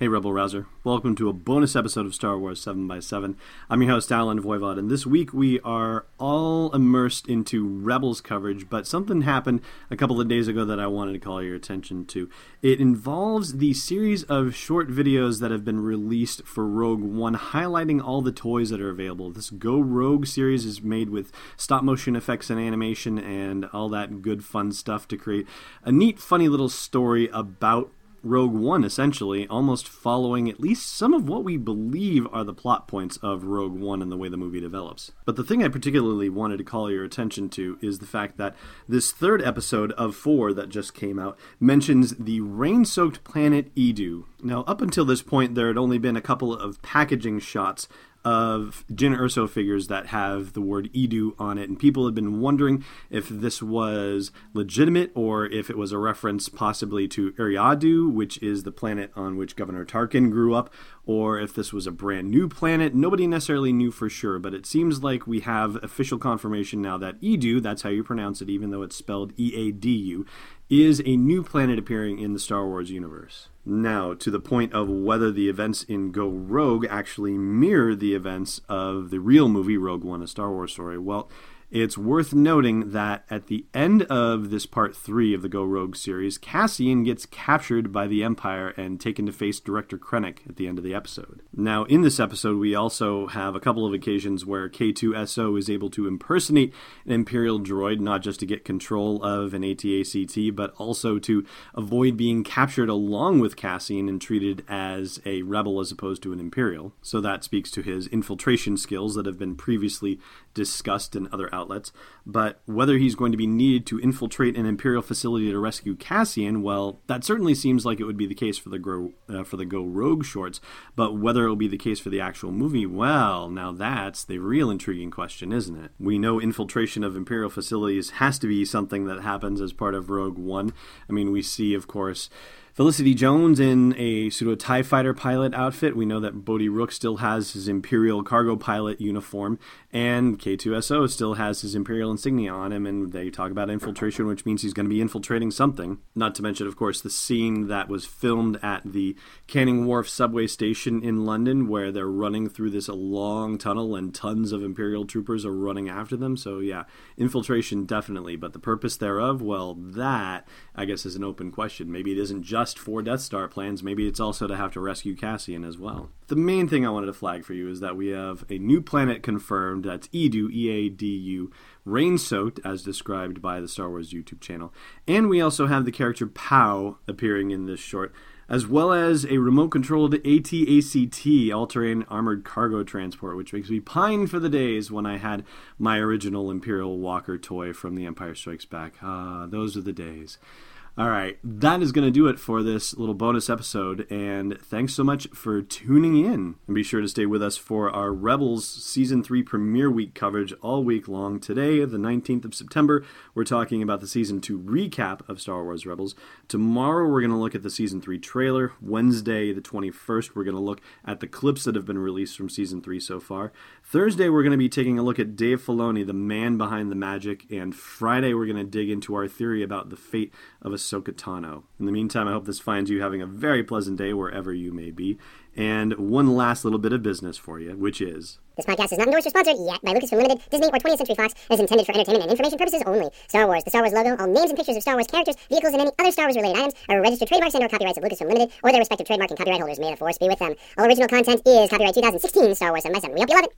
Hey, Rebel Rouser. Welcome to a bonus episode of Star Wars 7 by 7 I'm your host, Allen Voivod, and this week we are all immersed into Rebels coverage, but something happened a couple of days ago that I wanted to call your attention to. It involves the series of short videos that have been released for Rogue One, highlighting all the toys that are available. This Go Rogue series is made with stop motion effects and animation and all that good fun stuff to create a neat, funny little story about Rogue One, essentially, almost following at least some of what we believe are the plot points of Rogue One and the way the movie develops. But the thing I particularly wanted to call your attention to is the fact that this third episode of four that just came out mentions the rain soaked planet Eadu. Now, up until this point, there had only been a couple of packaging shots of Jyn Erso figures that have the word Eadu on it, and people have been wondering if this was legitimate or if it was a reference possibly to Eriadu, which is the planet on which Governor Tarkin grew up, or if this was a brand new planet. Nobody necessarily knew for sure, but it seems like we have official confirmation now that Eadu, that's how you pronounce it, even though it's spelled E A D U, is a new planet appearing in the Star Wars universe. Now, to the point of whether the events in Go Rogue actually mirror the events of the real movie Rogue One, a Star Wars story, well, it's worth noting that at the end of this part three of the Go Rogue series, Cassian gets captured by the Empire and taken to face Director Krennic at the end of the episode. Now, in this episode, we also have a couple of occasions where K2SO is able to impersonate an Imperial droid, not just to get control of an ATACT, but also to avoid being captured along with Cassian and treated as a rebel as opposed to an Imperial. So that speaks to his infiltration skills that have been previously discussed in other outlets, but whether he's going to be needed to infiltrate an Imperial facility to rescue Cassian, well, that certainly seems like it would be the case for the uh, for the Go Rogue shorts. But whether it will be the case for the actual movie, well, now that's the real intriguing question, isn't it? We know infiltration of Imperial facilities has to be something that happens as part of Rogue One. I mean, we see, of course Felicity Jones in a pseudo TIE fighter pilot outfit. We know that Bodhi Rook still has his Imperial cargo pilot uniform, and K2SO still has his Imperial insignia on him, and they talk about infiltration, which means he's going to be infiltrating something. Not to mention, of course, the scene that was filmed at the Canary Wharf subway station in London, where they're running through this long tunnel and tons of Imperial troopers are running after them. So, yeah, infiltration definitely, but the purpose thereof, well, that, I guess, is an open question. Maybe it isn't just just for Death Star plans. Maybe it's also to have to rescue Cassian as well. The main thing I wanted to flag for you is that we have a new planet confirmed. That's Eadu, E A D U, rain soaked, as described by the Star Wars YouTube channel. And we also have the character Pao appearing in this short as well as a remote controlled ATACT, all terrain armored cargo transport, which makes me pine for the days when I had my original Imperial Walker toy from The Empire Strikes Back. Ah, those are the days. All right, that is going to do it for this little bonus episode. And thanks so much for tuning in. And be sure to stay with us for our Rebels Season 3 premiere week coverage all week long. Today, the 19th of September, we're talking about the Season 2 recap of Star Wars Rebels. Tomorrow, we're going to look at the Season 3 trailer. Wednesday, the 21st, we're going to look at the clips that have been released from Season 3 so far. Thursday, we're going to be taking a look at Dave Filoni, the man behind the magic. And Friday, we're going to dig into our theory about the fate of Ahsoka Tano. In the meantime, I hope this finds you having a very pleasant day wherever you may be. And one last little bit of business for you, which is. This podcast is not endorsed or sponsored yet by Lucasfilm Limited, Disney, or 20th Century Fox. is intended for entertainment and information purposes only. Star Wars, the Star Wars logo, all names and pictures of Star Wars characters, vehicles, and any other Star Wars related items are registered trademarks and or copyrights of Lucasfilm Limited or their respective trademark and copyright holders. May the force be with them. All original content is copyright 2016 Star Wars 7 by 7. We hope you love it.